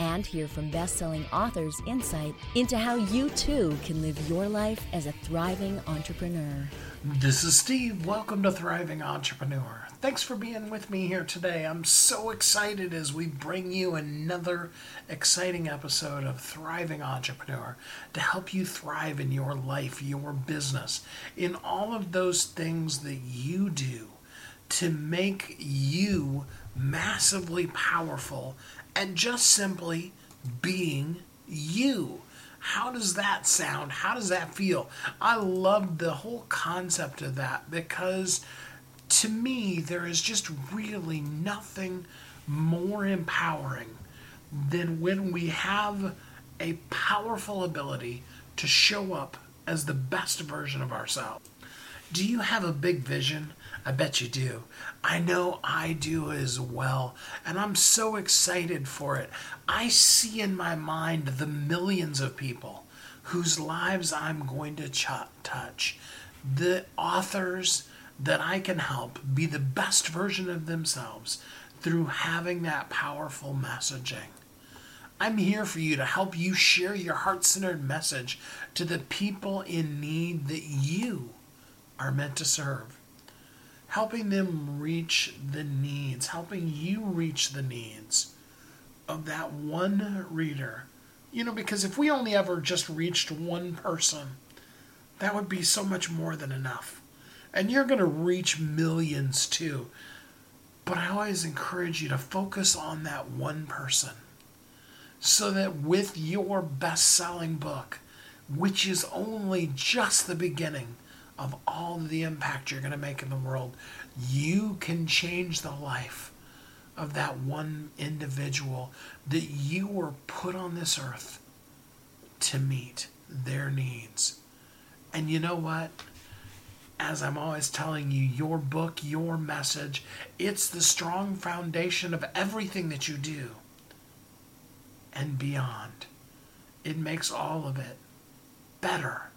And hear from best selling authors' insight into how you too can live your life as a thriving entrepreneur. This is Steve. Welcome to Thriving Entrepreneur. Thanks for being with me here today. I'm so excited as we bring you another exciting episode of Thriving Entrepreneur to help you thrive in your life, your business, in all of those things that you do to make you massively powerful and just simply being you. How does that sound? How does that feel? I love the whole concept of that because to me, there is just really nothing more empowering than when we have a powerful ability to show up as the best version of ourselves. Do you have a big vision? I bet you do. I know I do as well. And I'm so excited for it. I see in my mind the millions of people whose lives I'm going to ch- touch. The authors that I can help be the best version of themselves through having that powerful messaging. I'm here for you to help you share your heart centered message to the people in need that you are meant to serve. Helping them reach the needs, helping you reach the needs of that one reader. You know, because if we only ever just reached one person, that would be so much more than enough. And you're going to reach millions too. But I always encourage you to focus on that one person so that with your best selling book, which is only just the beginning of all the impact you're going to make in the world, you can change the life of that one individual that you were put on this earth to meet their needs. And you know what? as I'm always telling you, your book, your message, it's the strong foundation of everything that you do and beyond. It makes all of it better.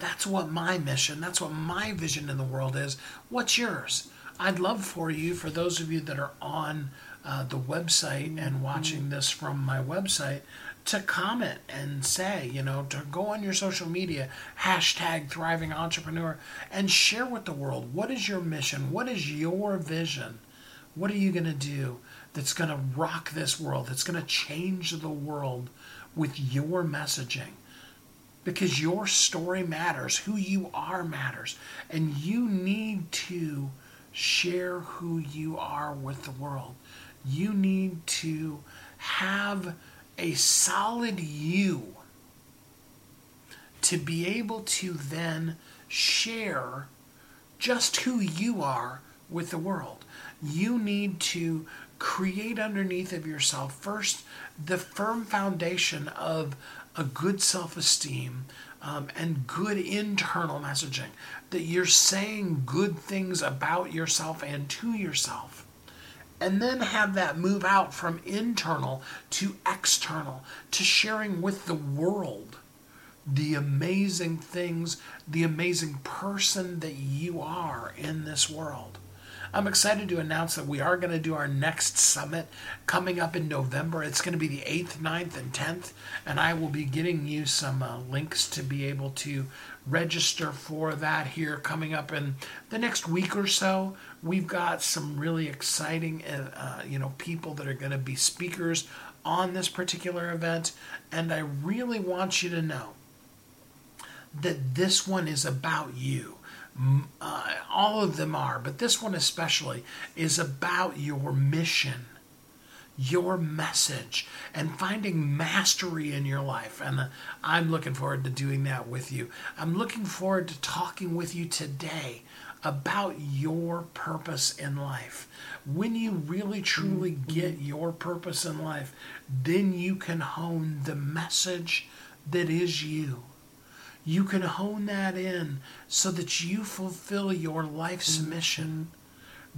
That's what my mission, that's what my vision in the world is. What's yours? I'd love for you, for those of you that are on uh, the website and watching this from my website, to comment and say, you know, to go on your social media, hashtag thriving entrepreneur, and share with the world what is your mission? What is your vision? What are you going to do that's going to rock this world, that's going to change the world with your messaging? Because your story matters, who you are matters, and you need to share who you are with the world. You need to have a solid you to be able to then share just who you are with the world. You need to create underneath of yourself first the firm foundation of a good self esteem um, and good internal messaging, that you're saying good things about yourself and to yourself and then have that move out from internal to external, to sharing with the world the amazing things, the amazing person that you are in this world. I'm excited to announce that we are going to do our next summit coming up in November. It's going to be the 8th, 9th, and 10th, and I will be getting you some uh, links to be able to register for that here coming up in the next week or so. We've got some really exciting, uh, uh you know, people that are going to be speakers on this particular event, and I really want you to know that this one is about you uh, all of them are, but this one especially is about your mission, your message, and finding mastery in your life. And uh, I'm looking forward to doing that with you. I'm looking forward to talking with you today about your purpose in life. When you really truly get your purpose in life, then you can hone the message that is you. You can hone that in so that you fulfill your life's mm-hmm. mission.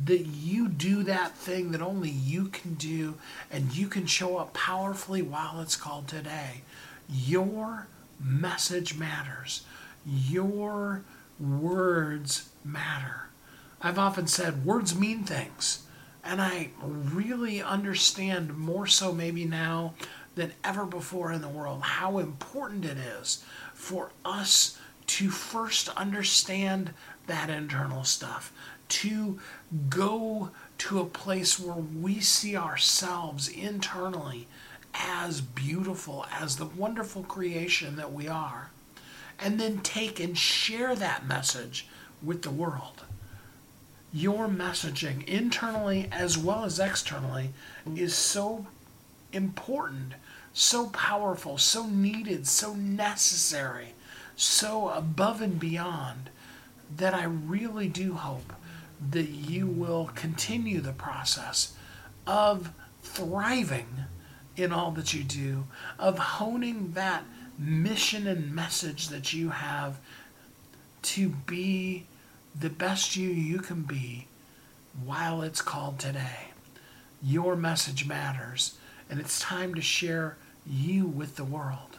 That you do that thing that only you can do, and you can show up powerfully while it's called today. Your message matters. Your words matter. I've often said words mean things. And I really understand more so maybe now than ever before in the world how important it is for us to first understand that internal stuff, to go to a place where we see ourselves internally as beautiful, as the wonderful creation that we are, and then take and share that message with the world. Your messaging, internally as well as externally, is so important, so powerful, so needed, so necessary, so above and beyond that I really do hope that you will continue the process of thriving in all that you do, of honing that mission and message that you have to be the best you you can be while it's called today. Your message matters, and it's time to share you with the world.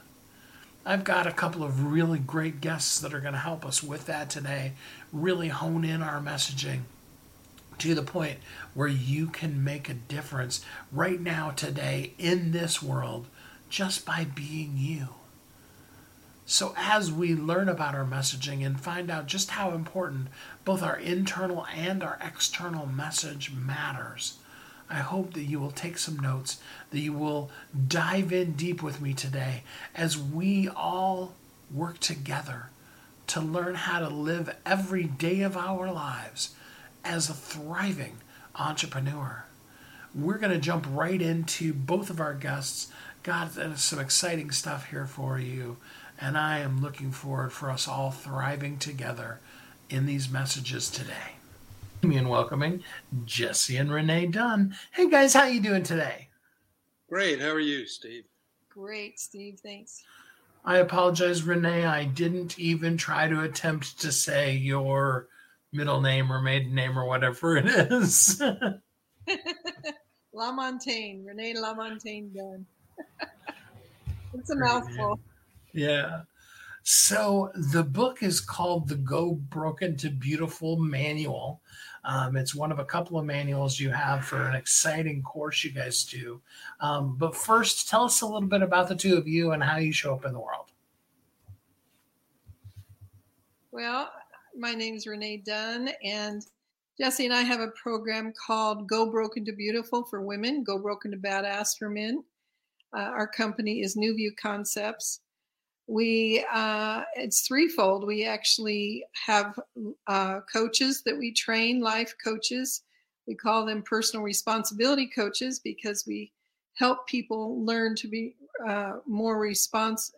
I've got a couple of really great guests that are going to help us with that today, really hone in our messaging to the point where you can make a difference right now, today, in this world, just by being you. So, as we learn about our messaging and find out just how important both our internal and our external message matters, I hope that you will take some notes, that you will dive in deep with me today as we all work together to learn how to live every day of our lives as a thriving entrepreneur. We're going to jump right into both of our guests. Got some exciting stuff here for you, and I am looking forward for us all thriving together in these messages today. And welcoming Jesse and Renee Dunn. Hey guys, how you doing today? Great. How are you, Steve? Great, Steve. Thanks. I apologize, Renee. I didn't even try to attempt to say your middle name or maiden name or whatever it is. LaMontagne, Renee LaMontagne Dunn. it's a mouthful. Yeah. So the book is called The Go Broken to Beautiful Manual. Um, it's one of a couple of manuals you have for an exciting course you guys do. Um, but first, tell us a little bit about the two of you and how you show up in the world. Well, my name is Renee Dunn, and Jesse and I have a program called Go Broken to Beautiful for women, Go Broken to Badass for men. Uh, our company is New View Concepts. We uh, it's threefold. We actually have uh, coaches that we train, life coaches. We call them personal responsibility coaches because we help people learn to be uh, more response.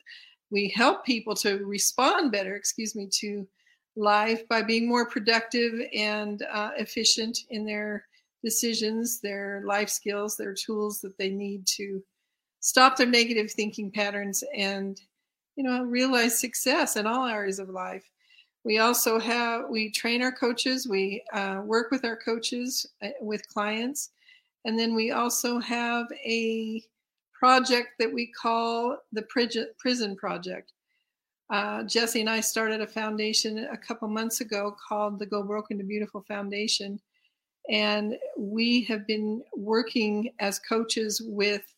We help people to respond better. Excuse me to life by being more productive and uh, efficient in their decisions, their life skills, their tools that they need to stop their negative thinking patterns and you know realize success in all areas of life. We also have we train our coaches we uh, work with our coaches uh, with clients. And then we also have a project that we call the prison project. Uh, Jesse and I started a foundation a couple months ago called the Go Broken to Beautiful Foundation. And we have been working as coaches with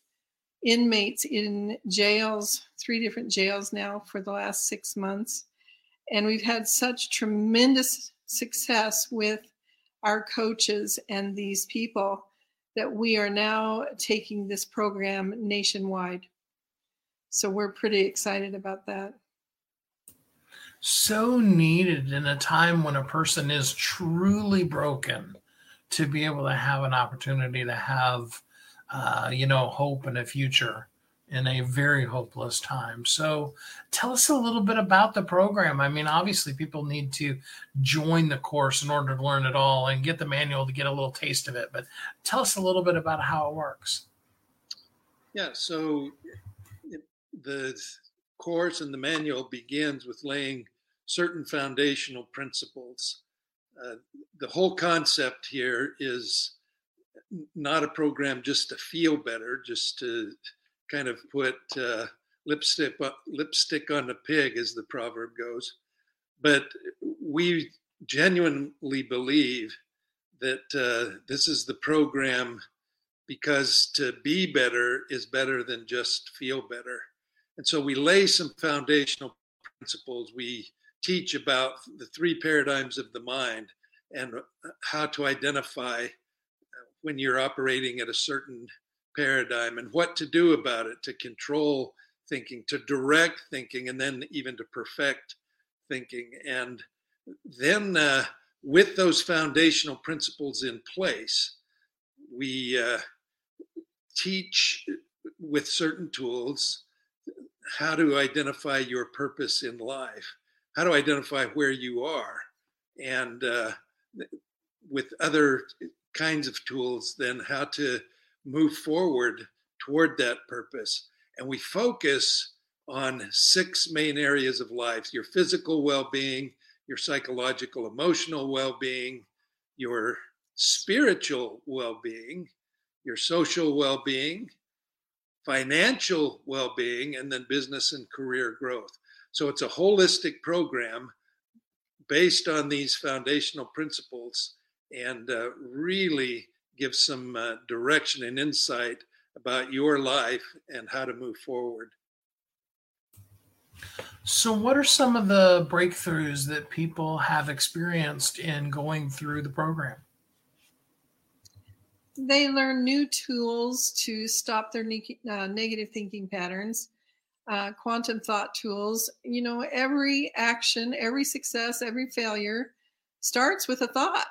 inmates in jails, three different jails now for the last six months. And we've had such tremendous success with our coaches and these people that we are now taking this program nationwide. So we're pretty excited about that so needed in a time when a person is truly broken to be able to have an opportunity to have uh, you know hope and a future in a very hopeless time. So tell us a little bit about the program. I mean obviously people need to join the course in order to learn it all and get the manual to get a little taste of it but tell us a little bit about how it works. Yeah so the course and the manual begins with laying certain foundational principles. Uh, the whole concept here is not a program just to feel better, just to kind of put uh, lipstick lipstick on a pig, as the proverb goes. But we genuinely believe that uh, this is the program because to be better is better than just feel better. And so we lay some foundational principles. We teach about the three paradigms of the mind and how to identify when you're operating at a certain paradigm and what to do about it to control thinking, to direct thinking, and then even to perfect thinking. And then, uh, with those foundational principles in place, we uh, teach with certain tools how to identify your purpose in life, how to identify where you are, and uh, with other kinds of tools, then how to move forward toward that purpose. And we focus on six main areas of life your physical well being, your psychological, emotional well being, your spiritual well being, your social well being, financial well being, and then business and career growth. So it's a holistic program based on these foundational principles and uh, really give some uh, direction and insight about your life and how to move forward. So, what are some of the breakthroughs that people have experienced in going through the program? They learn new tools to stop their ne- uh, negative thinking patterns, uh, quantum thought tools. You know, every action, every success, every failure starts with a thought.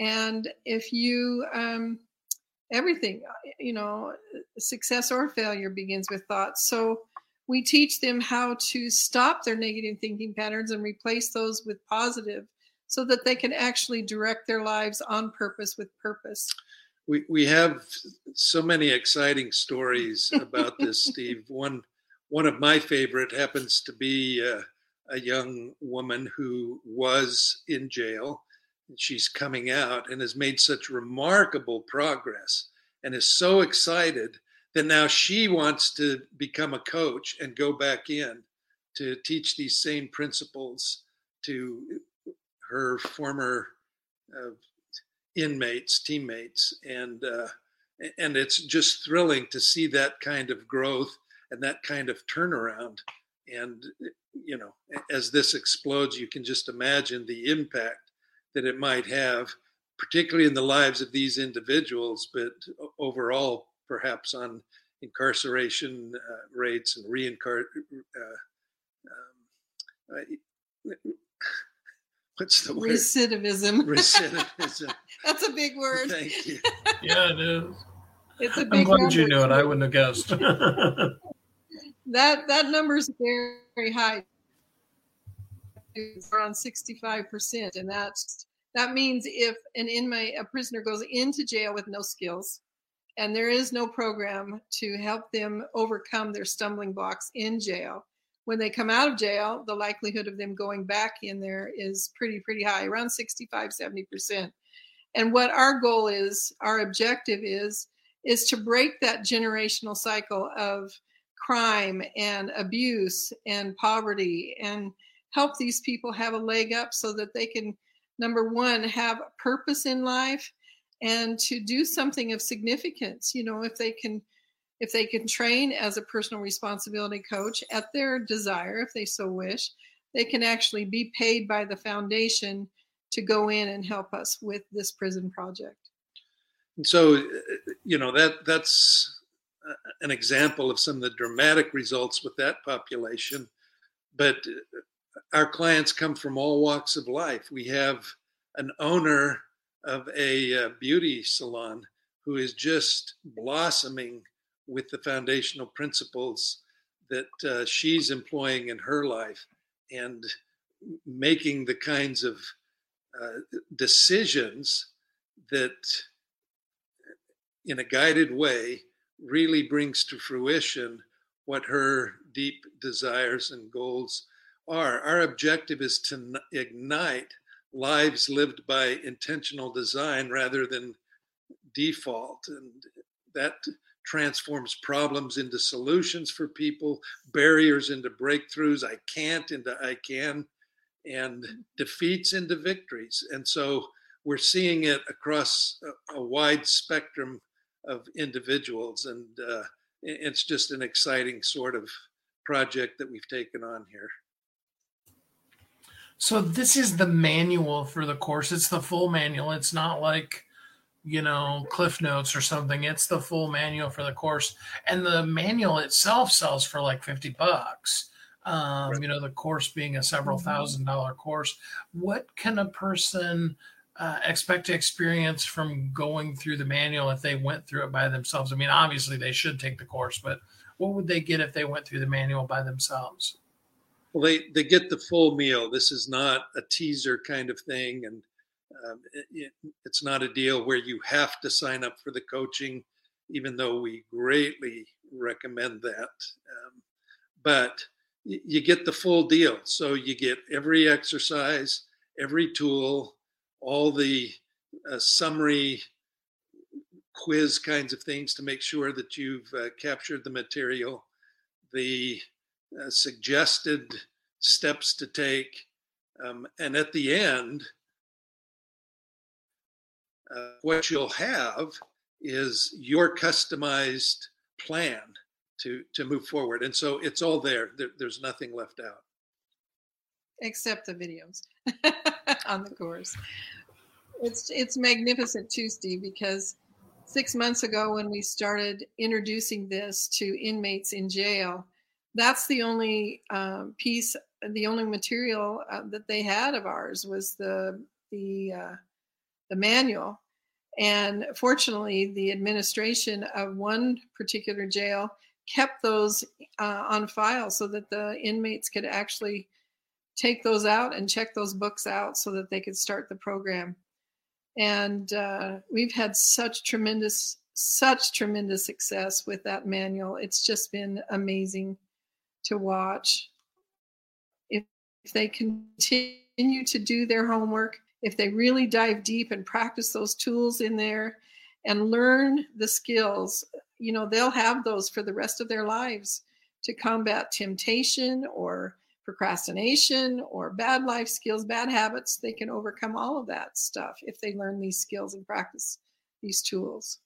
And if you, um, everything, you know, success or failure begins with thoughts. So we teach them how to stop their negative thinking patterns and replace those with positive so that they can actually direct their lives on purpose with purpose. We, we have so many exciting stories about this, Steve. One, one of my favorite happens to be uh, a young woman who was in jail she's coming out and has made such remarkable progress and is so excited that now she wants to become a coach and go back in to teach these same principles to her former uh, inmates, teammates, and uh, and it's just thrilling to see that kind of growth and that kind of turnaround. And you know, as this explodes, you can just imagine the impact that it might have, particularly in the lives of these individuals, but overall, perhaps on incarceration uh, rates and reincar. Uh, um, what's the word? Recidivism. Recidivism. That's a big word. Thank you. Yeah, it is. It's a big I'm glad number. you knew it. I wouldn't have guessed. that that number is very, very high around 65%. And that's that means if an inmate, a prisoner goes into jail with no skills and there is no program to help them overcome their stumbling blocks in jail, when they come out of jail, the likelihood of them going back in there is pretty, pretty high, around 65, 70%. And what our goal is, our objective is, is to break that generational cycle of crime and abuse and poverty and help these people have a leg up so that they can number one have a purpose in life and to do something of significance you know if they can if they can train as a personal responsibility coach at their desire if they so wish they can actually be paid by the foundation to go in and help us with this prison project. And so uh, you know that that's uh, an example of some of the dramatic results with that population. But uh, our clients come from all walks of life. We have an owner of a uh, beauty salon who is just blossoming with the foundational principles that uh, she's employing in her life and making the kinds of uh, decisions that in a guided way really brings to fruition what her deep desires and goals are. Our objective is to ignite lives lived by intentional design rather than default. And that transforms problems into solutions for people, barriers into breakthroughs, I can't into I can, and defeats into victories. And so we're seeing it across a, a wide spectrum of individuals. And uh, it's just an exciting sort of project that we've taken on here. So this is the manual for the course. It's the full manual. It's not like, you know, Cliff Notes or something. It's the full manual for the course. And the manual itself sells for like 50 bucks. Um, right. you know, the course being a several mm-hmm. thousand dollar course. What can a person uh, expect to experience from going through the manual if they went through it by themselves? I mean, obviously they should take the course, but what would they get if they went through the manual by themselves? Well, they, they get the full meal. This is not a teaser kind of thing. And um, it, it's not a deal where you have to sign up for the coaching, even though we greatly recommend that. Um, but you get the full deal. So you get every exercise, every tool, all the uh, summary quiz kinds of things to make sure that you've uh, captured the material, the uh, suggested steps to take, um, and at the end, uh, what you'll have is your customized plan to to move forward. And so it's all there, there there's nothing left out. Except the videos on the course. It's it's magnificent too, Steve, because six months ago when we started introducing this to inmates in jail, that's the only um, piece, the only material uh, that they had of ours was the the uh, the manual. And fortunately, the administration of one particular jail kept those uh, on file so that the inmates could actually take those out and check those books out so that they could start the program. And uh, we've had such tremendous such tremendous success with that manual. It's just been amazing to watch if, if they continue to do their homework if they really dive deep and practice those tools in there and learn the skills you know they'll have those for the rest of their lives to combat temptation or procrastination or bad life skills, bad habits, they can overcome all of that stuff if they learn these skills and practice these tools.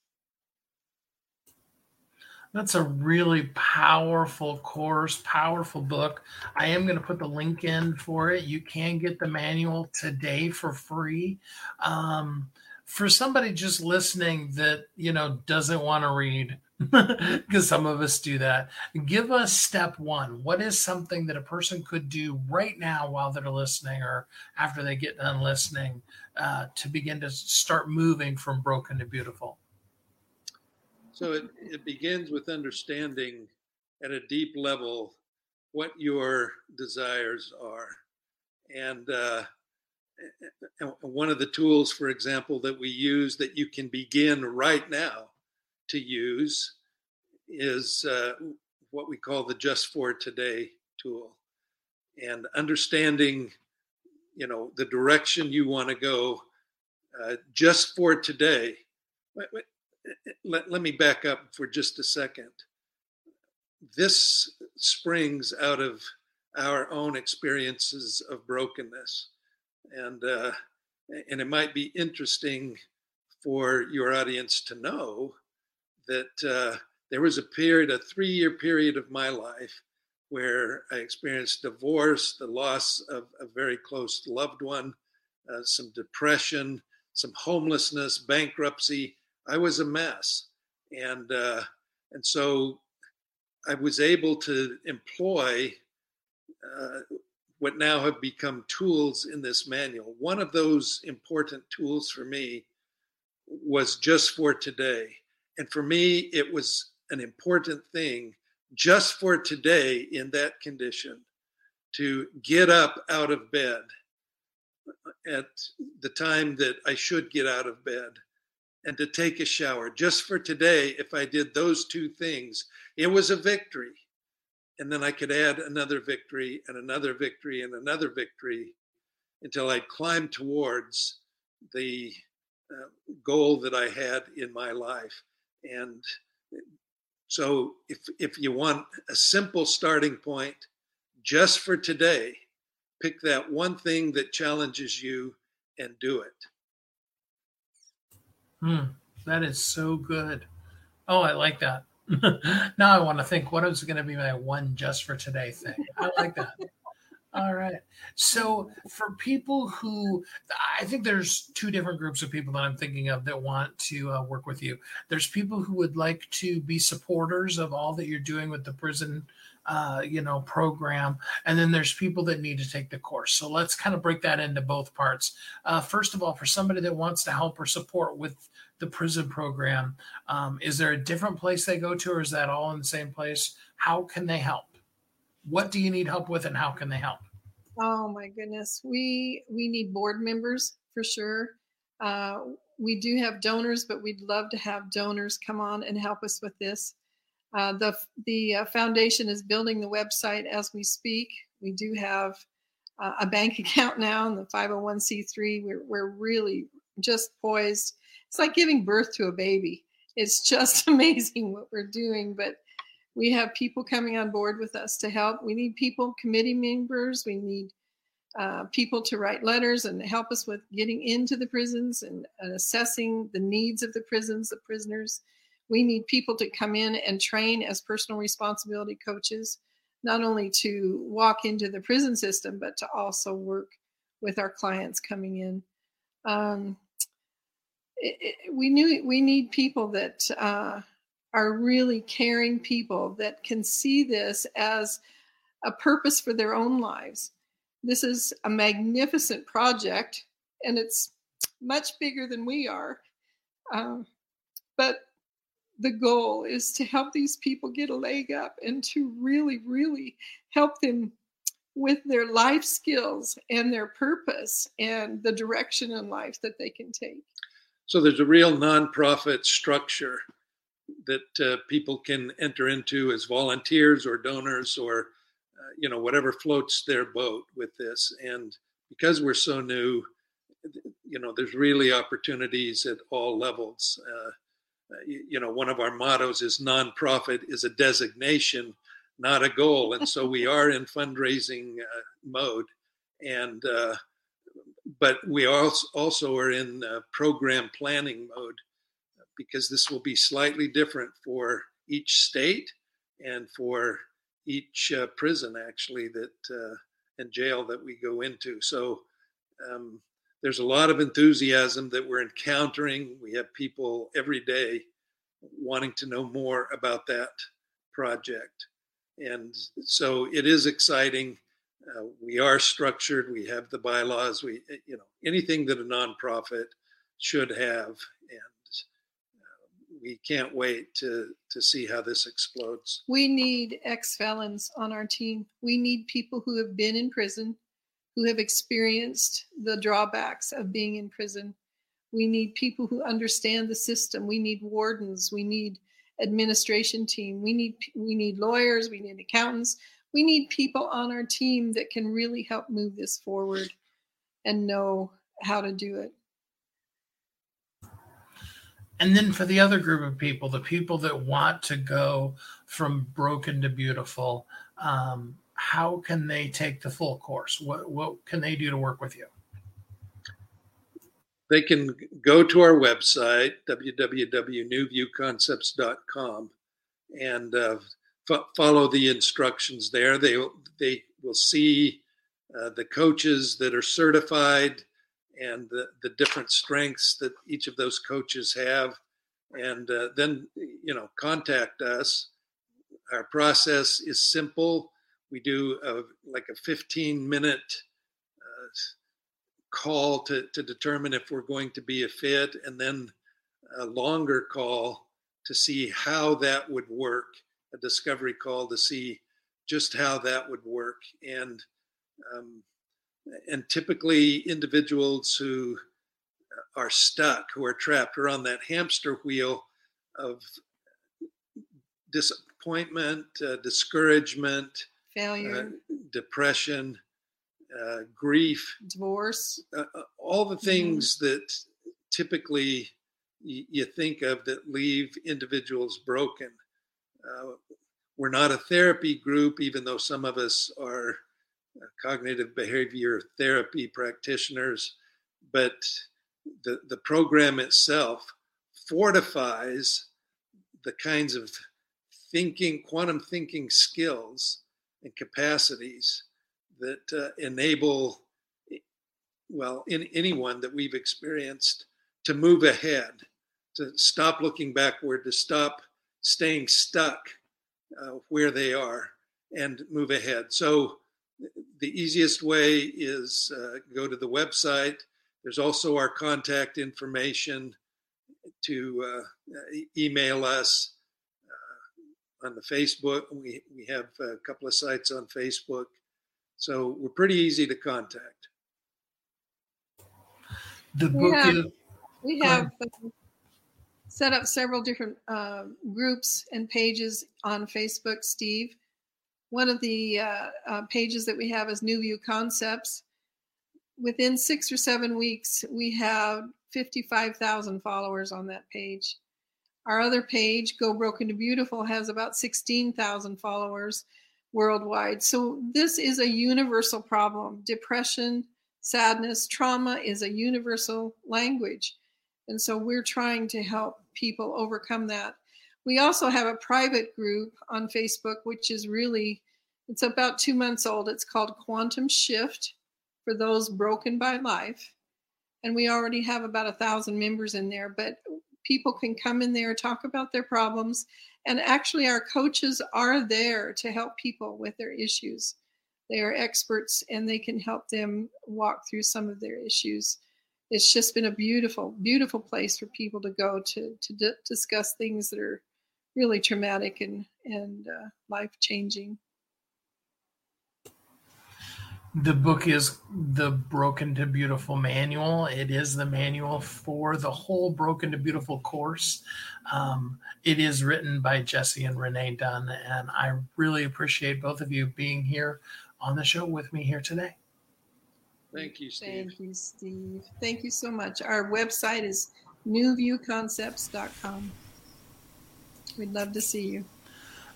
That's a really powerful course, powerful book. I am going to put the link in for it. You can get the manual today for free. Um, for somebody just listening that you know doesn't want to read, because some of us do that. Give us step one. What is something that a person could do right now while they're listening or after they get done listening uh, to begin to start moving from broken to beautiful? So it, it begins with understanding at a deep level what your desires are. And uh, one of the tools, for example, that we use that you can begin right now to use is uh, what we call the just for today tool and understanding you know the direction you want to go uh, just for today let, let me back up for just a second this springs out of our own experiences of brokenness and uh, and it might be interesting for your audience to know that uh, there was a period, a three year period of my life where I experienced divorce, the loss of a very close loved one, uh, some depression, some homelessness, bankruptcy. I was a mess. And, uh, and so I was able to employ uh, what now have become tools in this manual. One of those important tools for me was just for today. And for me, it was an important thing just for today in that condition to get up out of bed at the time that I should get out of bed and to take a shower. Just for today, if I did those two things, it was a victory. and then I could add another victory and another victory and another victory until I'd climb towards the uh, goal that I had in my life. And so, if if you want a simple starting point, just for today, pick that one thing that challenges you and do it. Hmm, that is so good. Oh, I like that. now I want to think what is going to be my one just for today thing. I like that. All right. So for people who, I think there's two different groups of people that I'm thinking of that want to uh, work with you. There's people who would like to be supporters of all that you're doing with the prison, uh, you know, program, and then there's people that need to take the course. So let's kind of break that into both parts. Uh, first of all, for somebody that wants to help or support with the prison program, um, is there a different place they go to, or is that all in the same place? How can they help? What do you need help with and how can they help? Oh my goodness. We we need board members for sure. Uh, we do have donors but we'd love to have donors come on and help us with this. Uh, the the uh, foundation is building the website as we speak. We do have uh, a bank account now in the 501c3 we're, we're really just poised. It's like giving birth to a baby. It's just amazing what we're doing but we have people coming on board with us to help. We need people, committee members. We need uh, people to write letters and help us with getting into the prisons and, and assessing the needs of the prisons, the prisoners. We need people to come in and train as personal responsibility coaches, not only to walk into the prison system, but to also work with our clients coming in. Um, it, it, we knew we need people that uh, are really caring people that can see this as a purpose for their own lives. This is a magnificent project and it's much bigger than we are. Um, but the goal is to help these people get a leg up and to really, really help them with their life skills and their purpose and the direction in life that they can take. So there's a real nonprofit structure that uh, people can enter into as volunteers or donors or uh, you know whatever floats their boat with this. And because we're so new you know there's really opportunities at all levels. Uh, you, you, know one of our mottos is nonprofit is a designation not a goal. And so we are in fundraising uh, mode. And uh, but we also also are in uh, program planning mode because this will be slightly different for each state and for each uh, prison actually that uh, and jail that we go into. So um, there's a lot of enthusiasm that we're encountering. We have people every day wanting to know more about that project, and so it is exciting. Uh, we are structured. We have the bylaws. We, you know, anything that a nonprofit should have, we can't wait to to see how this explodes. We need ex felons on our team. We need people who have been in prison, who have experienced the drawbacks of being in prison. We need people who understand the system. We need wardens. We need administration team. We need we need lawyers. We need accountants. We need people on our team that can really help move this forward and know how to do it and then for the other group of people, the people that want to go from broken to beautiful, um, how can they take the full course? What what can they do to work with you? They can go to our website www.newviewconcepts.com and uh, follow the instructions there. They they will see uh, the coaches that are certified and the, the different strengths that each of those coaches have. And uh, then, you know, contact us. Our process is simple. We do a, like a 15 minute uh, call to, to determine if we're going to be a fit, and then a longer call to see how that would work, a discovery call to see just how that would work. And um, and typically individuals who are stuck, who are trapped, are on that hamster wheel of disappointment, uh, discouragement, failure, uh, depression, uh, grief, divorce, uh, uh, all the things mm-hmm. that typically y- you think of that leave individuals broken. Uh, we're not a therapy group, even though some of us are cognitive behavior therapy practitioners, but the, the program itself fortifies the kinds of thinking, quantum thinking skills and capacities that uh, enable, well, in anyone that we've experienced to move ahead, to stop looking backward, to stop staying stuck uh, where they are and move ahead. So, the easiest way is uh, go to the website. There's also our contact information to uh, email us uh, on the Facebook. We, we have a couple of sites on Facebook. So we're pretty easy to contact. The book we have, is. We have uh, set up several different uh, groups and pages on Facebook, Steve. One of the uh, uh, pages that we have is New View Concepts. Within six or seven weeks, we have 55,000 followers on that page. Our other page, Go Broken to Beautiful, has about 16,000 followers worldwide. So this is a universal problem. Depression, sadness, trauma is a universal language. And so we're trying to help people overcome that. We also have a private group on Facebook, which is really, it's about two months old. It's called Quantum Shift for those broken by life. And we already have about a thousand members in there, but people can come in there, talk about their problems. And actually, our coaches are there to help people with their issues. They are experts and they can help them walk through some of their issues. It's just been a beautiful, beautiful place for people to go to to d- discuss things that are really traumatic and and uh, life changing. The book is the Broken to Beautiful manual. It is the manual for the whole Broken to Beautiful course. Um, it is written by Jesse and Renee Dunn, and I really appreciate both of you being here on the show with me here today. Thank you, Steve. Thank you, Steve. Thank you so much. Our website is newviewconcepts.com. We'd love to see you.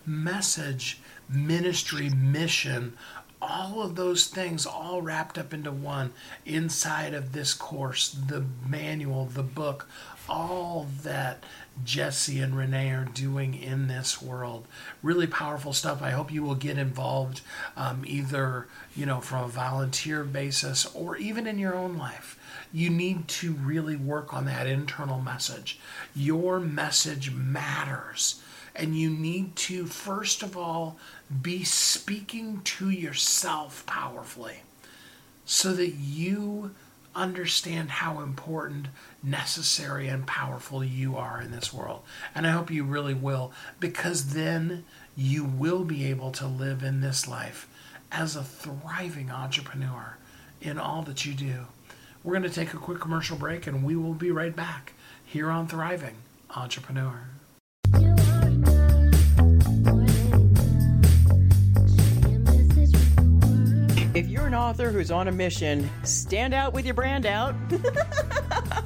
Message, ministry, mission all of those things all wrapped up into one inside of this course the manual the book all that Jesse and Renee are doing in this world. Really powerful stuff. I hope you will get involved um, either, you know, from a volunteer basis or even in your own life. You need to really work on that internal message. Your message matters. And you need to, first of all, be speaking to yourself powerfully so that you understand how important, necessary, and powerful you are in this world. And I hope you really will, because then you will be able to live in this life as a thriving entrepreneur in all that you do. We're going to take a quick commercial break and we will be right back here on Thriving Entrepreneur. If you're an author who's on a mission, stand out with your brand out.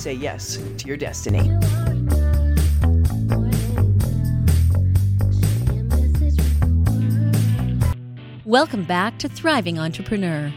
say yes to your destiny. Welcome back to Thriving Entrepreneur.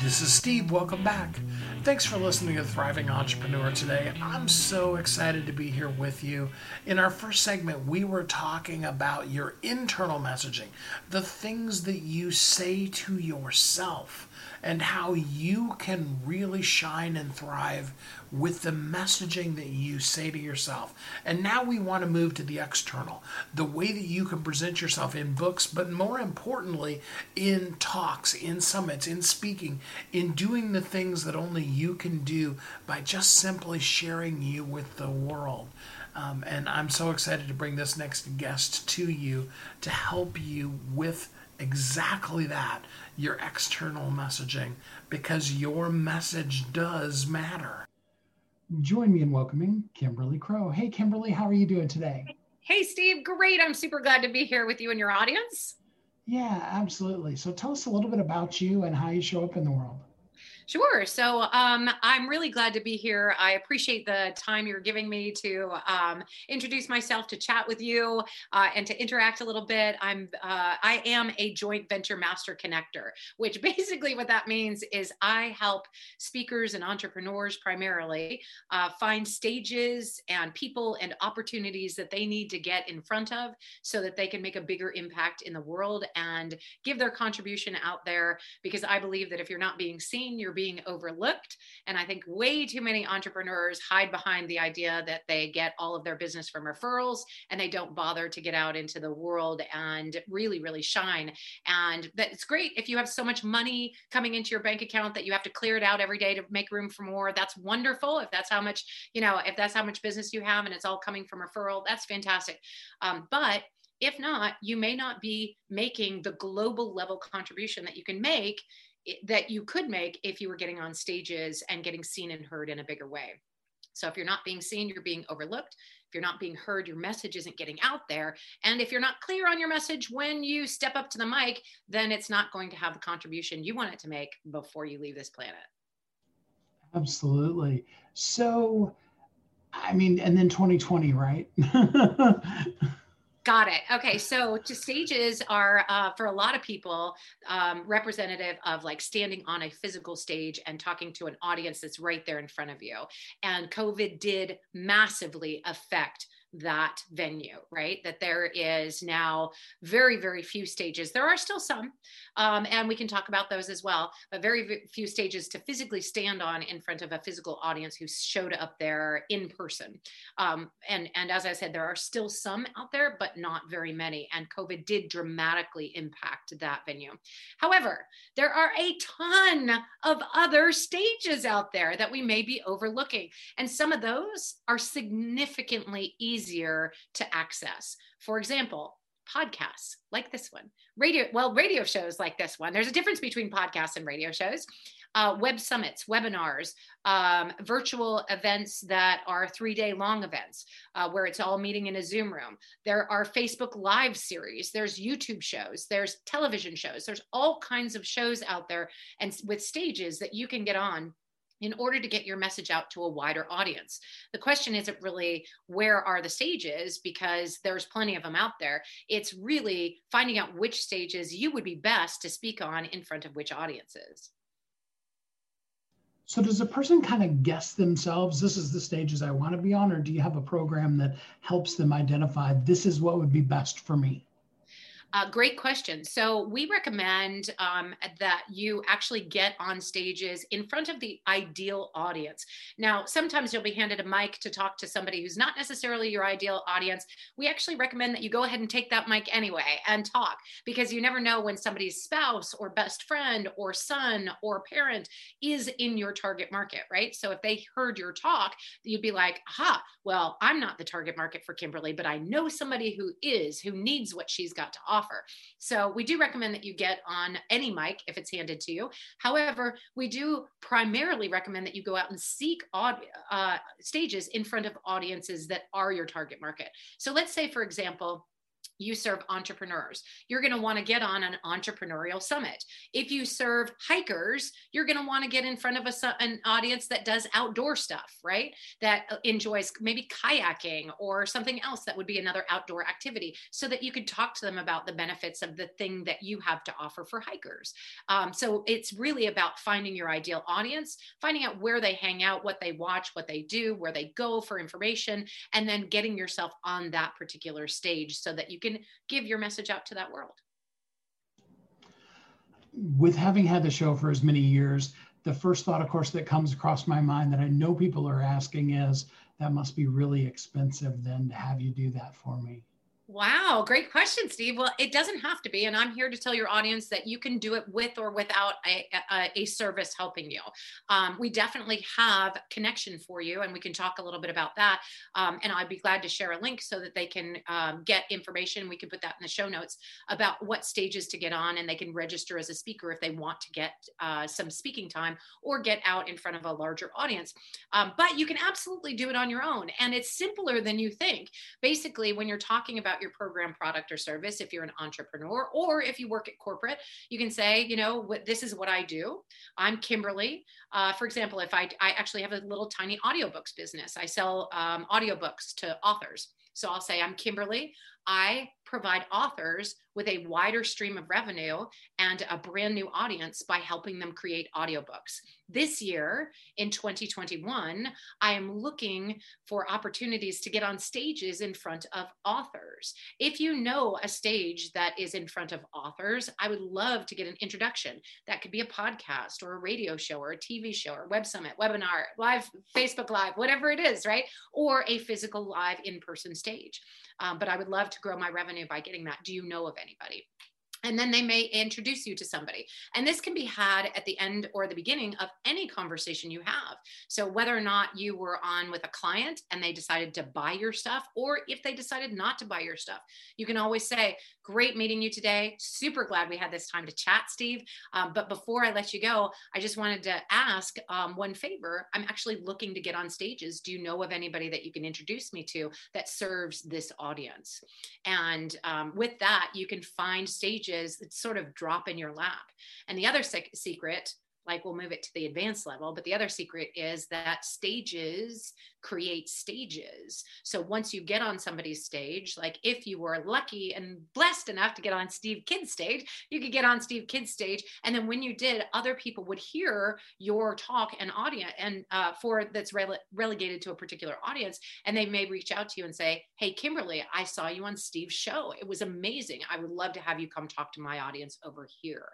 This is Steve. Welcome back. Thanks for listening to Thriving Entrepreneur today. I'm so excited to be here with you. In our first segment, we were talking about your internal messaging, the things that you say to yourself and how you can really shine and thrive with the messaging that you say to yourself. And now we want to move to the external, the way that you can present yourself in books, but more importantly, in talks, in summits, in speaking, in doing the things that only you can do by just simply sharing you with the world. Um, and I'm so excited to bring this next guest to you to help you with exactly that your external messaging because your message does matter. Join me in welcoming Kimberly Crowe. Hey, Kimberly, how are you doing today? Hey, Steve, great. I'm super glad to be here with you and your audience. Yeah, absolutely. So tell us a little bit about you and how you show up in the world. Sure. So um, I'm really glad to be here. I appreciate the time you're giving me to um, introduce myself, to chat with you, uh, and to interact a little bit. I'm uh, I am a joint venture master connector, which basically what that means is I help speakers and entrepreneurs primarily uh, find stages and people and opportunities that they need to get in front of so that they can make a bigger impact in the world and give their contribution out there. Because I believe that if you're not being seen, you're being overlooked. And I think way too many entrepreneurs hide behind the idea that they get all of their business from referrals and they don't bother to get out into the world and really, really shine. And that it's great if you have so much money coming into your bank account that you have to clear it out every day to make room for more. That's wonderful. If that's how much, you know, if that's how much business you have and it's all coming from referral, that's fantastic. Um, but if not, you may not be making the global level contribution that you can make that you could make if you were getting on stages and getting seen and heard in a bigger way. So if you're not being seen, you're being overlooked. If you're not being heard, your message isn't getting out there. And if you're not clear on your message when you step up to the mic, then it's not going to have the contribution you want it to make before you leave this planet. Absolutely. So, I mean, and then 2020, right? Got it. Okay. So to stages are uh, for a lot of people um, representative of like standing on a physical stage and talking to an audience that's right there in front of you. And COVID did massively affect that venue, right? That there is now very, very few stages. There are still some, um, and we can talk about those as well, but very few stages to physically stand on in front of a physical audience who showed up there in person. Um, and, and as I said, there are still some out there, but not very many. And COVID did dramatically impact that venue. However, there are a ton of other stages out there that we may be overlooking. And some of those are significantly easier easier to access. For example, podcasts like this one, radio, well, radio shows like this one. There's a difference between podcasts and radio shows. Uh, web summits, webinars, um, virtual events that are three day long events uh, where it's all meeting in a Zoom room. There are Facebook Live series, there's YouTube shows, there's television shows, there's all kinds of shows out there and with stages that you can get on in order to get your message out to a wider audience. The question isn't really where are the stages because there's plenty of them out there. It's really finding out which stages you would be best to speak on in front of which audiences. So does a person kind of guess themselves this is the stages I want to be on or do you have a program that helps them identify this is what would be best for me? Uh, great question. So we recommend um, that you actually get on stages in front of the ideal audience. Now, sometimes you'll be handed a mic to talk to somebody who's not necessarily your ideal audience. We actually recommend that you go ahead and take that mic anyway and talk because you never know when somebody's spouse or best friend or son or parent is in your target market, right? So if they heard your talk, you'd be like, aha, well, I'm not the target market for Kimberly, but I know somebody who is, who needs what she's got to offer offer. So we do recommend that you get on any mic if it's handed to you. However, we do primarily recommend that you go out and seek uh, stages in front of audiences that are your target market. So let's say, for example, you serve entrepreneurs. You're going to want to get on an entrepreneurial summit. If you serve hikers, you're going to want to get in front of a, an audience that does outdoor stuff, right? That uh, enjoys maybe kayaking or something else that would be another outdoor activity so that you could talk to them about the benefits of the thing that you have to offer for hikers. Um, so it's really about finding your ideal audience, finding out where they hang out, what they watch, what they do, where they go for information, and then getting yourself on that particular stage so that you can give your message out to that world. With having had the show for as many years, the first thought, of course, that comes across my mind that I know people are asking is that must be really expensive then to have you do that for me. Wow, great question, Steve. Well, it doesn't have to be. And I'm here to tell your audience that you can do it with or without a, a, a service helping you. Um, we definitely have connection for you, and we can talk a little bit about that. Um, and I'd be glad to share a link so that they can um, get information. We can put that in the show notes about what stages to get on, and they can register as a speaker if they want to get uh, some speaking time or get out in front of a larger audience. Um, but you can absolutely do it on your own. And it's simpler than you think. Basically, when you're talking about your program, product, or service if you're an entrepreneur, or if you work at corporate, you can say, you know, what this is what I do. I'm Kimberly. Uh, for example, if I, I actually have a little tiny audiobooks business, I sell um, audiobooks to authors. So I'll say, I'm Kimberly. I provide authors with a wider stream of revenue and a brand new audience by helping them create audiobooks. This year in 2021, I am looking for opportunities to get on stages in front of authors. If you know a stage that is in front of authors, I would love to get an introduction. That could be a podcast or a radio show or a TV show or web summit, webinar, live, Facebook Live, whatever it is, right? Or a physical live in person stage. Um, but I would love to grow my revenue by getting that. Do you know of anybody? and then they may introduce you to somebody. And this can be had at the end or the beginning of any conversation you have. So, whether or not you were on with a client and they decided to buy your stuff, or if they decided not to buy your stuff, you can always say, Great meeting you today. Super glad we had this time to chat, Steve. Um, but before I let you go, I just wanted to ask um, one favor. I'm actually looking to get on stages. Do you know of anybody that you can introduce me to that serves this audience? And um, with that, you can find stages that sort of drop in your lap. And the other sec- secret like we'll move it to the advanced level but the other secret is that stages create stages. So once you get on somebody's stage like if you were lucky and blessed enough to get on steve kidd's stage you could get on steve kidd's stage and then when you did other people would hear your talk and audience and uh, for that's rele- relegated to a particular audience and they may reach out to you and say hey kimberly i saw you on steve's show. It was amazing. I would love to have you come talk to my audience over here.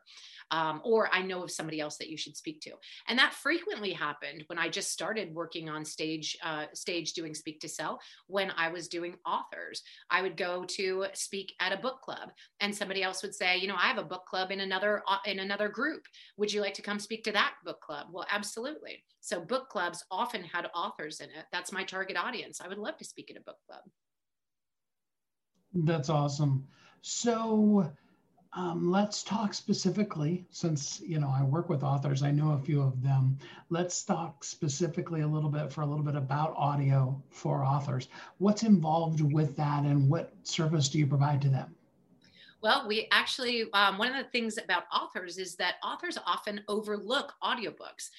Um, or I know of somebody else that you should speak to. And that frequently happened when I just started working on stage, uh, stage doing speak to sell. When I was doing authors, I would go to speak at a book club, and somebody else would say, you know, I have a book club in another uh, in another group. Would you like to come speak to that book club? Well, absolutely. So book clubs often had authors in it. That's my target audience. I would love to speak at a book club. That's awesome. So um, let's talk specifically, since you know I work with authors, I know a few of them. Let's talk specifically a little bit for a little bit about audio for authors. What's involved with that, and what service do you provide to them? Well, we actually, um, one of the things about authors is that authors often overlook audiobooks.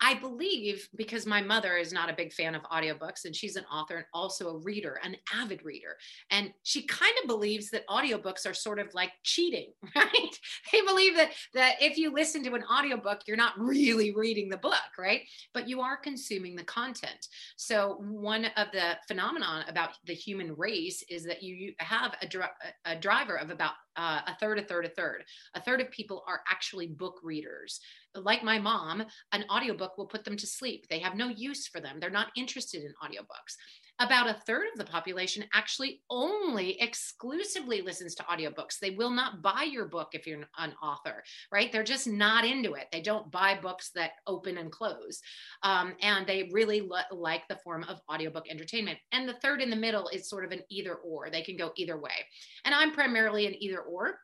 I believe because my mother is not a big fan of audiobooks and she's an author and also a reader, an avid reader. And she kind of believes that audiobooks are sort of like cheating, right? They believe that that if you listen to an audiobook, you're not really reading the book, right? But you are consuming the content. So one of the phenomenon about the human race is that you have a, a driver of about uh, a third, a third, a third. A third of people are actually book readers like my mom, an audiobook will put them to sleep. They have no use for them. They're not interested in audiobooks. About a third of the population actually only exclusively listens to audiobooks. They will not buy your book if you're an author, right? They're just not into it. They don't buy books that open and close. Um, and they really lo- like the form of audiobook entertainment. And the third in the middle is sort of an either or. They can go either way. And I'm primarily an either or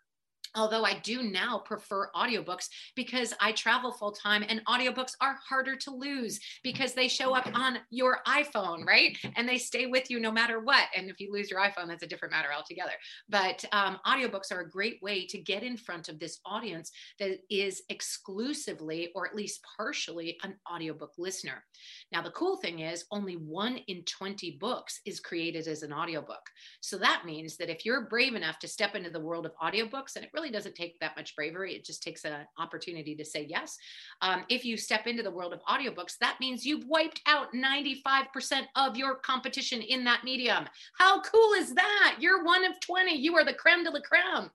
although I do now prefer audiobooks because I travel full time and audiobooks are harder to lose because they show up on your iPhone, right? And they stay with you no matter what. And if you lose your iPhone, that's a different matter altogether. But um, audiobooks are a great way to get in front of this audience that is exclusively or at least partially an audiobook listener. Now, the cool thing is only one in 20 books is created as an audiobook. So that means that if you're brave enough to step into the world of audiobooks, and it really doesn't take that much bravery. It just takes an opportunity to say yes. Um, if you step into the world of audiobooks, that means you've wiped out 95% of your competition in that medium. How cool is that? You're one of 20. You are the creme de la creme.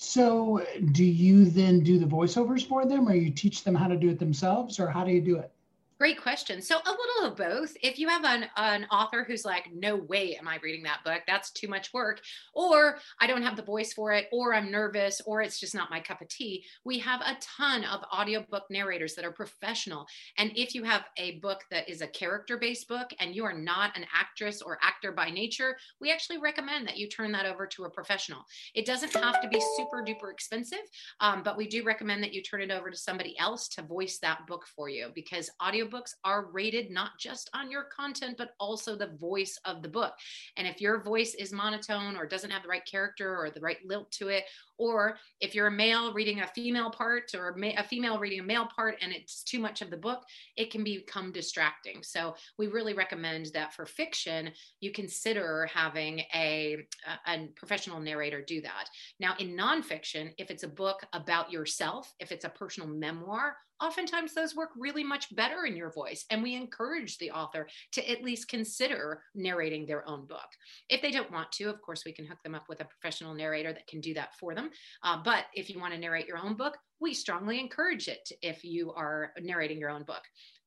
So, do you then do the voiceovers for them, or you teach them how to do it themselves, or how do you do it? Great question. So a little of both. If you have an, an author who's like, no way am I reading that book, that's too much work, or I don't have the voice for it, or I'm nervous, or it's just not my cup of tea, we have a ton of audiobook narrators that are professional. And if you have a book that is a character-based book and you are not an actress or actor by nature, we actually recommend that you turn that over to a professional. It doesn't have to be super duper expensive, um, but we do recommend that you turn it over to somebody else to voice that book for you because audio audiobooks are rated not just on your content, but also the voice of the book. And if your voice is monotone or doesn't have the right character or the right lilt to it, or if you're a male reading a female part or a female reading a male part and it's too much of the book, it can become distracting. So we really recommend that for fiction, you consider having a, a professional narrator do that. Now, in nonfiction, if it's a book about yourself, if it's a personal memoir, oftentimes those work really much better in your voice. And we encourage the author to at least consider narrating their own book. If they don't want to, of course, we can hook them up with a professional narrator that can do that for them. Uh, but if you want to narrate your own book, we strongly encourage it if you are narrating your own book.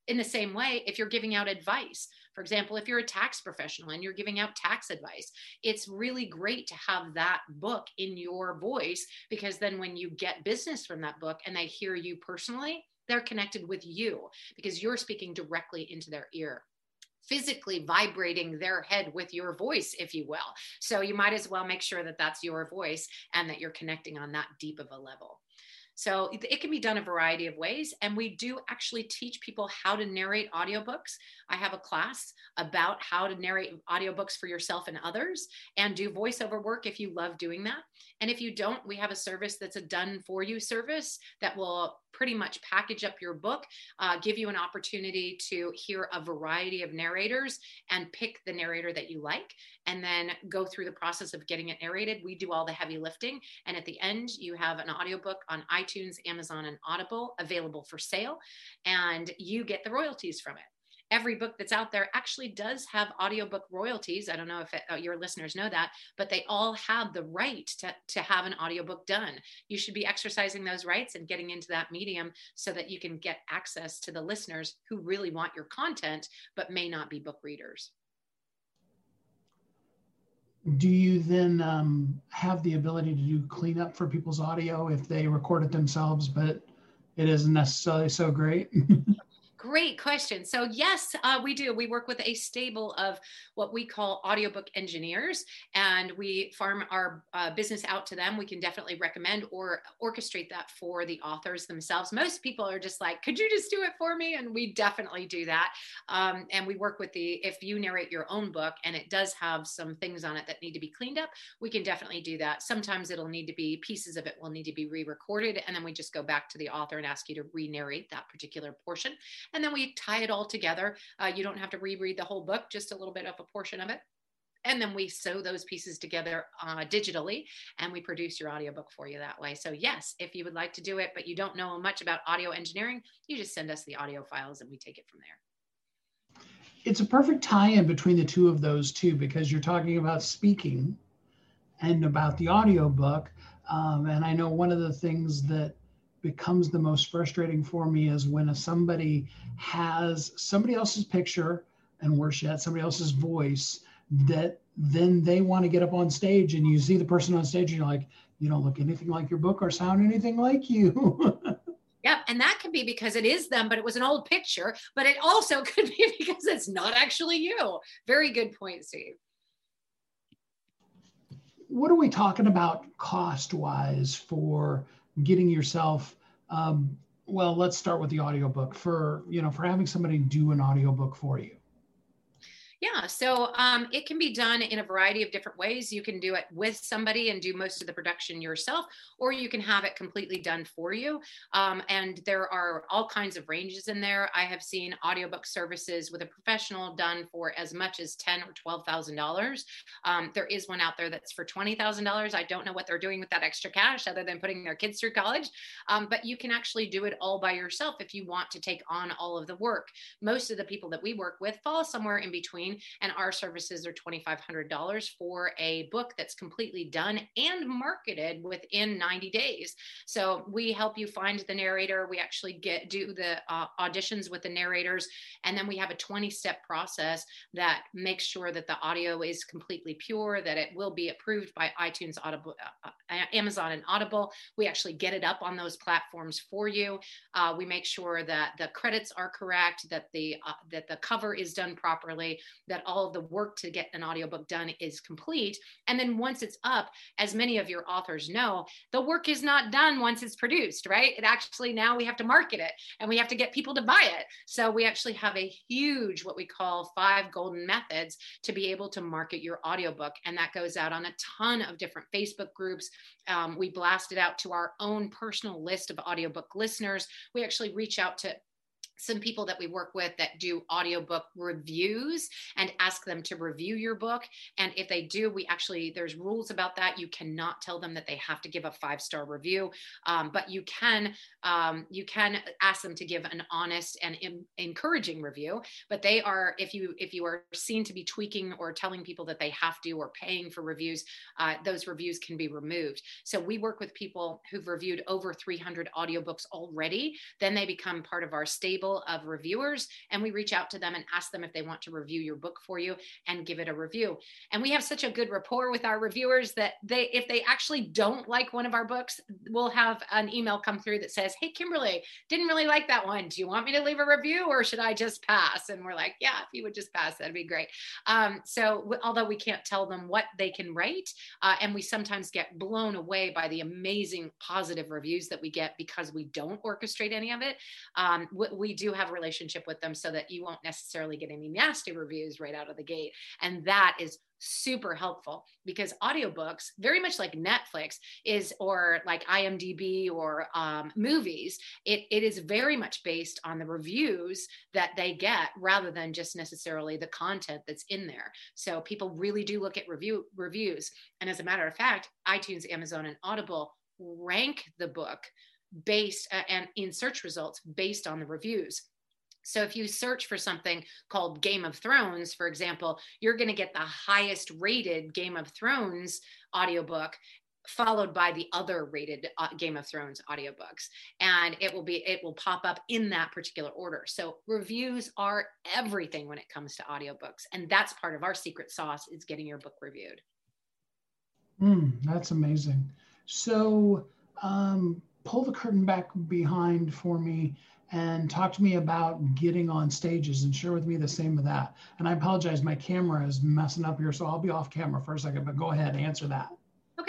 In the same way, if you're giving out advice, for example, if you're a tax professional and you're giving out tax advice, it's really great to have that book in your voice because then when you get business from that book and they hear you personally, they're connected with you because you're speaking directly into their ear physically vibrating their head with your voice, if you will. So you might as well make sure that that's your voice and that you're connecting on that deep of a level. So it can be done a variety of ways. And we do actually teach people how to narrate audiobooks. I have a class about how to narrate audiobooks for yourself and others and do voiceover work if you love doing that. And if you don't, we have a service that's a done for you service that will pretty much package up your book, uh, give you an opportunity to hear a variety of narrators and pick the narrator that you like, and then go through the process of getting it narrated. We do all the heavy lifting. And at the end, you have an audiobook on iTunes, Amazon, and Audible available for sale, and you get the royalties from it every book that's out there actually does have audiobook royalties. I don't know if it, uh, your listeners know that, but they all have the right to, to have an audiobook done. You should be exercising those rights and getting into that medium so that you can get access to the listeners who really want your content, but may not be book readers. Do you then um, have the ability to do cleanup for people's audio if they record it themselves, but it isn't necessarily so great? Great question. So, yes, uh, we do. We work with a stable of what we call audiobook engineers, and we farm our uh, business out to them. We can definitely recommend or orchestrate that for the authors themselves. Most people are just like, could you just do it for me? And we definitely do that. Um, and we work with the, if you narrate your own book and it does have some things on it that need to be cleaned up, we can definitely do that. Sometimes it'll need to be, pieces of it will need to be re recorded. And then we just go back to the author and ask you to re narrate that particular portion and then we tie it all together. Uh, you don't have to reread the whole book, just a little bit of a portion of it. And then we sew those pieces together uh, digitally and we produce your audiobook for you that way. So, yes, if you would like to do it, but you don't know much about audio engineering, you just send us the audio files and we take it from there. It's a perfect tie in between the two of those, too, because you're talking about speaking and about the audiobook. Um, and I know one of the things that becomes the most frustrating for me is when a, somebody has somebody else's picture and worse yet somebody else's voice that then they want to get up on stage and you see the person on stage and you're like you don't look anything like your book or sound anything like you Yep. And that could be because it is them, but it was an old picture. But it also could be because it's not actually you. Very good point, Steve. what are we talking about cost wise for getting yourself? Um, well, let's start with the audiobook for you know for having somebody do an audiobook for you. Yeah, so um, it can be done in a variety of different ways. You can do it with somebody and do most of the production yourself, or you can have it completely done for you. Um, and there are all kinds of ranges in there. I have seen audiobook services with a professional done for as much as ten or twelve thousand um, dollars. There is one out there that's for twenty thousand dollars. I don't know what they're doing with that extra cash, other than putting their kids through college. Um, but you can actually do it all by yourself if you want to take on all of the work. Most of the people that we work with fall somewhere in between and our services are $2,500 for a book that's completely done and marketed within 90 days. So we help you find the narrator. We actually get do the uh, auditions with the narrators, and then we have a 20 step process that makes sure that the audio is completely pure, that it will be approved by iTunes, Audible, uh, uh Amazon, and Audible. We actually get it up on those platforms for you. Uh, we make sure that the credits are correct, that the uh, that the cover is done properly, that all of the work to get an audiobook done is complete. And then once it's up, as many of your authors know, the work is not done once it's produced, right? It actually now we have to market it and we have to get people to buy it. So we actually have a huge, what we call five golden methods to be able to market your audiobook. And that goes out on a ton of different Facebook groups. Um, we blast it out to our own personal list of audiobook listeners. We actually reach out to some people that we work with that do audiobook reviews and ask them to review your book. And if they do we actually there's rules about that. You cannot tell them that they have to give a five star review. Um, but you can um, you can ask them to give an honest and encouraging review. But they are if you if you are seen to be tweaking or telling people that they have to or paying for reviews uh, those reviews can be removed. So we work with people who've reviewed over 300 audiobooks already. Then they become part of our stable of reviewers and we reach out to them and ask them if they want to review your book for you and give it a review. And we have such a good rapport with our reviewers that they if they actually don't like one of our books, we'll have an email come through that says, "Hey Kimberly, didn't really like that one. Do you want me to leave a review or should I just pass?" And we're like, "Yeah, if you would just pass, that'd be great." Um, so although we can't tell them what they can write, uh, and we sometimes get blown away by the amazing positive reviews that we get because we don't orchestrate any of it. Um, we, we do have a relationship with them so that you won't necessarily get any nasty reviews right out of the gate. And that is super helpful because audiobooks very much like netflix is or like imdb or um, movies it, it is very much based on the reviews that they get rather than just necessarily the content that's in there so people really do look at review reviews and as a matter of fact itunes amazon and audible rank the book based uh, and in search results based on the reviews. So if you search for something called Game of Thrones, for example, you're going to get the highest rated Game of Thrones audiobook followed by the other rated uh, Game of Thrones audiobooks and it will be it will pop up in that particular order. So reviews are everything when it comes to audiobooks and that's part of our secret sauce is getting your book reviewed. Mm, that's amazing. So um pull the curtain back behind for me and talk to me about getting on stages and share with me the same of that. And I apologize, my camera is messing up here, so I'll be off camera for a second, but go ahead, answer that.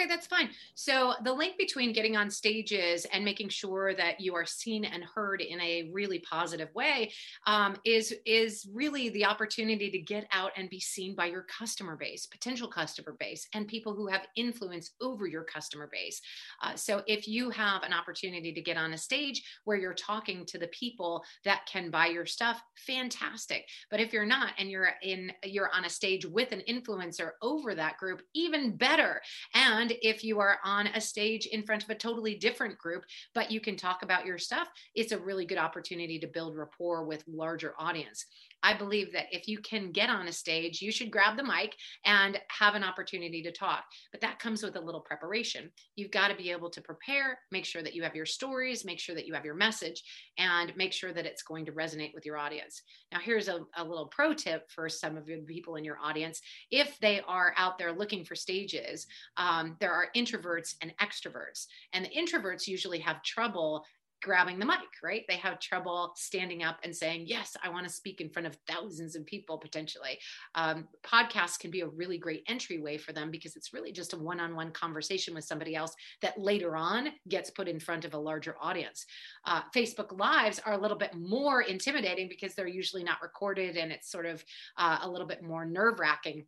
Okay, that's fine. So the link between getting on stages and making sure that you are seen and heard in a really positive way um, is is really the opportunity to get out and be seen by your customer base, potential customer base, and people who have influence over your customer base. Uh, so if you have an opportunity to get on a stage where you're talking to the people that can buy your stuff, fantastic. But if you're not and you're in you're on a stage with an influencer over that group, even better. And if you are on a stage in front of a totally different group, but you can talk about your stuff, it's a really good opportunity to build rapport with larger audience. I believe that if you can get on a stage, you should grab the mic and have an opportunity to talk. But that comes with a little preparation. You've got to be able to prepare, make sure that you have your stories, make sure that you have your message, and make sure that it's going to resonate with your audience. Now, here's a, a little pro tip for some of the people in your audience. If they are out there looking for stages, um, there are introverts and extroverts. And the introverts usually have trouble grabbing the mic, right? They have trouble standing up and saying, Yes, I want to speak in front of thousands of people potentially. Um, podcasts can be a really great entryway for them because it's really just a one on one conversation with somebody else that later on gets put in front of a larger audience. Uh, Facebook Lives are a little bit more intimidating because they're usually not recorded and it's sort of uh, a little bit more nerve wracking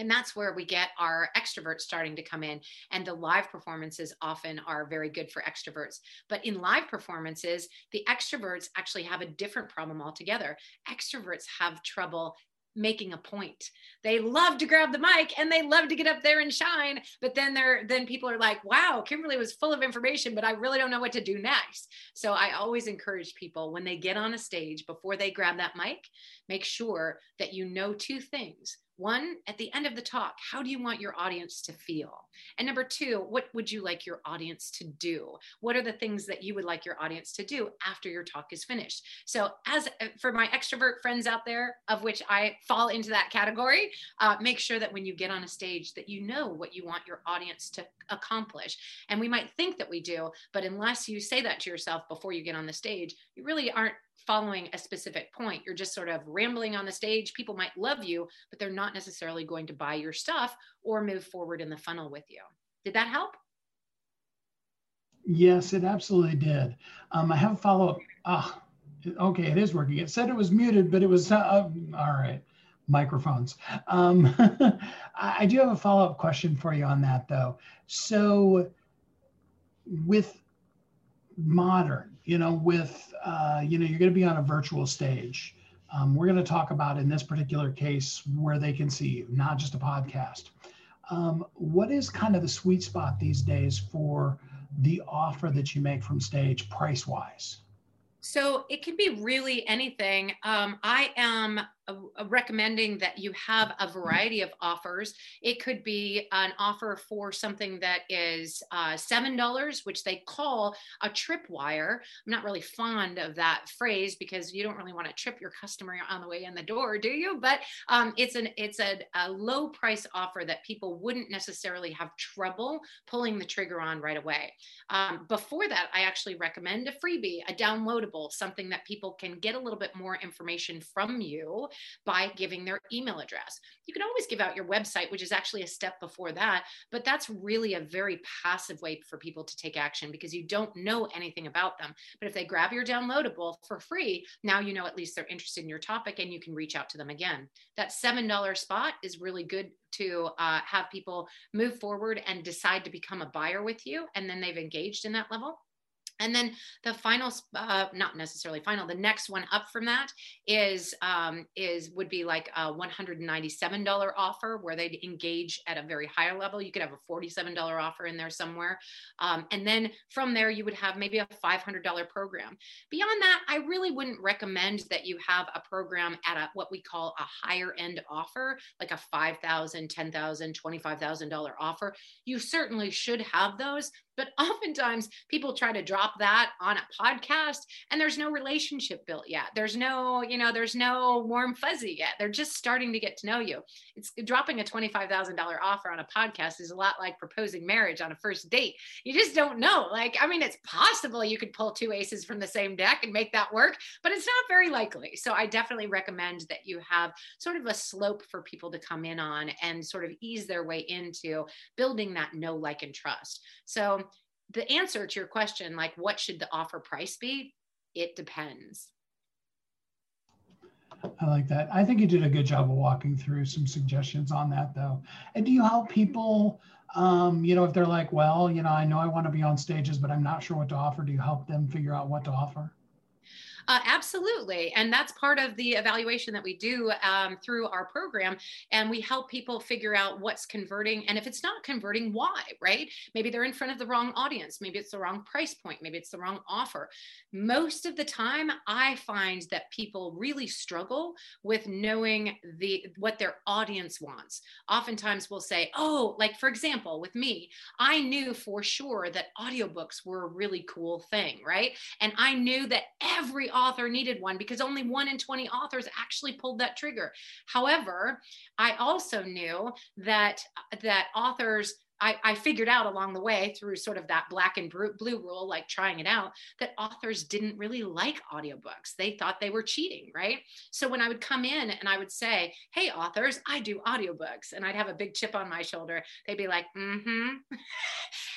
and that's where we get our extroverts starting to come in and the live performances often are very good for extroverts but in live performances the extroverts actually have a different problem altogether extroverts have trouble making a point. They love to grab the mic and they love to get up there and shine, but then they're then people are like, "Wow, Kimberly was full of information, but I really don't know what to do next." So I always encourage people when they get on a stage before they grab that mic, make sure that you know two things. One, at the end of the talk, how do you want your audience to feel? And number two, what would you like your audience to do? What are the things that you would like your audience to do after your talk is finished? So, as uh, for my extrovert friends out there, of which I fall into that category, uh, make sure that when you get on a stage, that you know what you want your audience to accomplish. And we might think that we do, but unless you say that to yourself before you get on the stage, you really aren't following a specific point. You're just sort of rambling on the stage. People might love you, but they're not necessarily going to buy your stuff or move forward in the funnel with you. Did that help? Yes, it absolutely did. Um, I have a follow up. Ah, okay, it is working. It said it was muted, but it was uh, uh all right. Microphones. Um, I do have a follow up question for you on that, though. So, with modern, you know, with, uh, you know, you're going to be on a virtual stage. Um, we're going to talk about in this particular case where they can see you, not just a podcast. Um, what is kind of the sweet spot these days for the offer that you make from stage price wise? So it can be really anything. Um, I am recommending that you have a variety of offers. It could be an offer for something that is uh, $7, which they call a tripwire. I'm not really fond of that phrase because you don't really want to trip your customer on the way in the door, do you? But um, it's an it's a, a low price offer that people wouldn't necessarily have trouble pulling the trigger on right away. Um, before that, I actually recommend a freebie, a downloadable, something that people can get a little bit more information from you by giving their email address. You can always give out your website, which is actually a step before that, but that's really a very passive way for people to take action because you don't know anything about them. But if they grab your downloadable for free, now you know at least they're interested in your topic and you can reach out to them again. That $7 spot is really good to uh, have people move forward and decide to become a buyer with you and then they've engaged in that level and then the final, uh, not necessarily final, the next one up from that is um, is would be like a $197 offer where they'd engage at a very higher level. You could have a $47 offer in there somewhere, um, and then from there you would have maybe a $500 program. Beyond that, I really wouldn't recommend that you have a program at a what we call a higher end offer, like a $5,000, $10,000, $25,000 offer. You certainly should have those, but oftentimes people try to drop that on a podcast and there's no relationship built yet. There's no, you know, there's no warm fuzzy yet. They're just starting to get to know you. It's dropping a $25,000 offer on a podcast is a lot like proposing marriage on a first date. You just don't know. Like, I mean, it's possible you could pull two aces from the same deck and make that work, but it's not very likely. So I definitely recommend that you have sort of a slope for people to come in on and sort of ease their way into building that know, like, and trust. So the answer to your question, like what should the offer price be? It depends. I like that. I think you did a good job of walking through some suggestions on that, though. And do you help people, um, you know, if they're like, well, you know, I know I want to be on stages, but I'm not sure what to offer. Do you help them figure out what to offer? Uh, absolutely. And that's part of the evaluation that we do um, through our program. And we help people figure out what's converting. And if it's not converting, why, right? Maybe they're in front of the wrong audience. Maybe it's the wrong price point. Maybe it's the wrong offer. Most of the time, I find that people really struggle with knowing the what their audience wants. Oftentimes we'll say, oh, like for example, with me, I knew for sure that audiobooks were a really cool thing, right? And I knew that every author needed one because only one in 20 authors actually pulled that trigger. However, I also knew that that authors I, I figured out along the way through sort of that black and blue rule, like trying it out, that authors didn't really like audiobooks. They thought they were cheating, right? So when I would come in and I would say, Hey, authors, I do audiobooks, and I'd have a big chip on my shoulder, they'd be like, Mm hmm.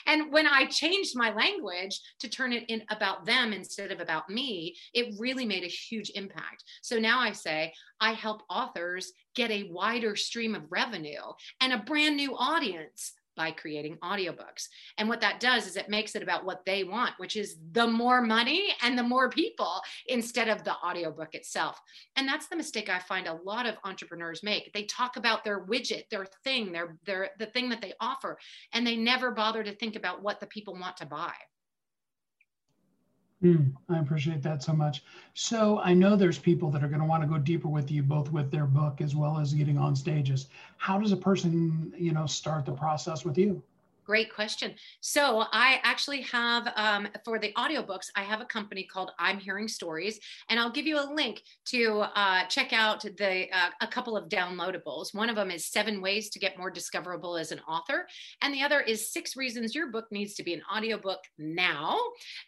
and when I changed my language to turn it in about them instead of about me, it really made a huge impact. So now I say, I help authors get a wider stream of revenue and a brand new audience by creating audiobooks. And what that does is it makes it about what they want, which is the more money and the more people instead of the audiobook itself. And that's the mistake I find a lot of entrepreneurs make. They talk about their widget, their thing, their their the thing that they offer, and they never bother to think about what the people want to buy. Mm, I appreciate that so much. So I know there's people that are going to want to go deeper with you, both with their book as well as getting on stages. How does a person, you know, start the process with you? Great question. So I actually have um, for the audiobooks, I have a company called I'm Hearing Stories, and I'll give you a link to uh, check out the uh, a couple of downloadables. One of them is seven ways to get more discoverable as an author, and the other is six reasons your book needs to be an audiobook now.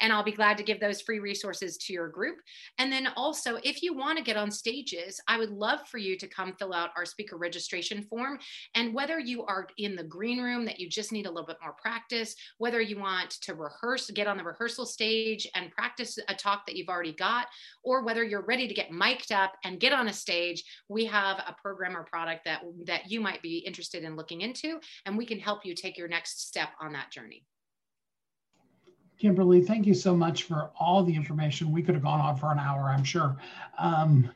And I'll be glad to give those free resources to your group. And then also, if you want to get on stages, I would love for you to come fill out our speaker registration form. And whether you are in the green room that you just need a little little bit more practice, whether you want to rehearse, get on the rehearsal stage and practice a talk that you've already got, or whether you're ready to get mic'd up and get on a stage, we have a program or product that, that you might be interested in looking into, and we can help you take your next step on that journey. Kimberly, thank you so much for all the information. We could have gone on for an hour, I'm sure. Um,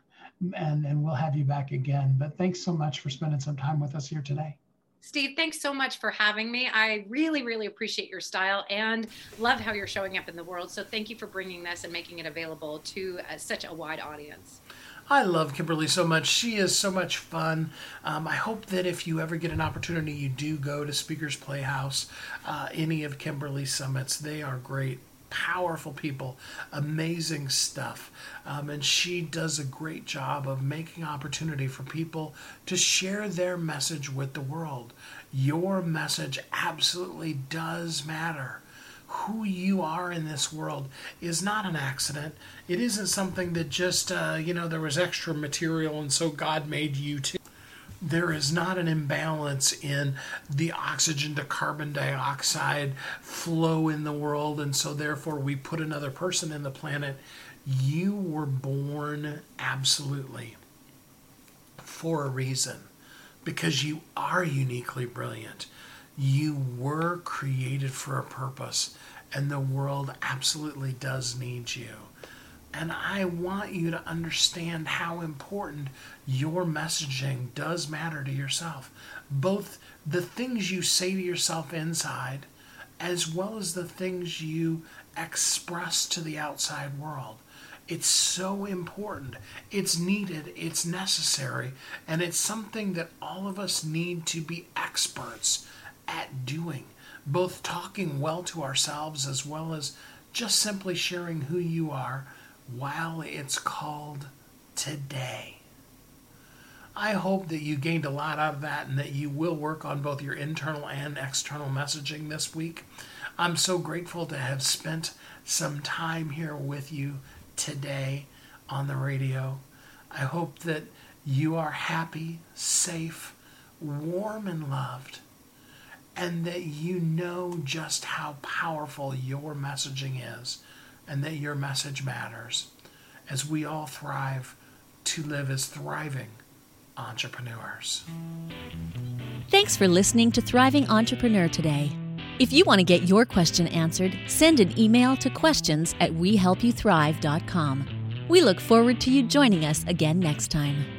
and, and we'll have you back again. But thanks so much for spending some time with us here today. Steve, thanks so much for having me. I really, really appreciate your style and love how you're showing up in the world. So thank you for bringing this and making it available to uh, such a wide audience. I love Kimberly so much. She is so much fun. Um, I hope that if you ever get an opportunity, you do go to Speakers Playhouse, uh, any of Kimberly's summits. They are great powerful people, amazing stuff. Um, and she does a great job of making opportunity for people to share their message with the world. Your message absolutely does matter. Who you are in this world is not an accident. It isn't something that just, uh, you know, there was extra material and so God made you too there is not an imbalance in the oxygen to carbon dioxide flow in the world, and so therefore we put another person in the planet. You were born absolutely for a reason because you are uniquely brilliant. You were created for a purpose, and the world absolutely does need you. And I want you to understand how important your messaging does matter to yourself. Both the things you say to yourself inside, as well as the things you express to the outside world. It's so important. It's needed, it's necessary, and it's something that all of us need to be experts at doing. Both talking well to ourselves as well as just simply sharing who you are while it's called today. I hope that you gained a lot out of that and that you will work on both your internal and external messaging this week. I'm so grateful to have spent some time here with you today on the radio. I hope that you are happy, safe, warm, and loved, and that you know just how powerful your messaging is and that your message matters as we all thrive to live as thriving entrepreneurs. Thanks for listening to Thriving Entrepreneur today. If you want to get your question answered, send an email to questions at wehelpyouthrive.com. We look forward to you joining us again next time.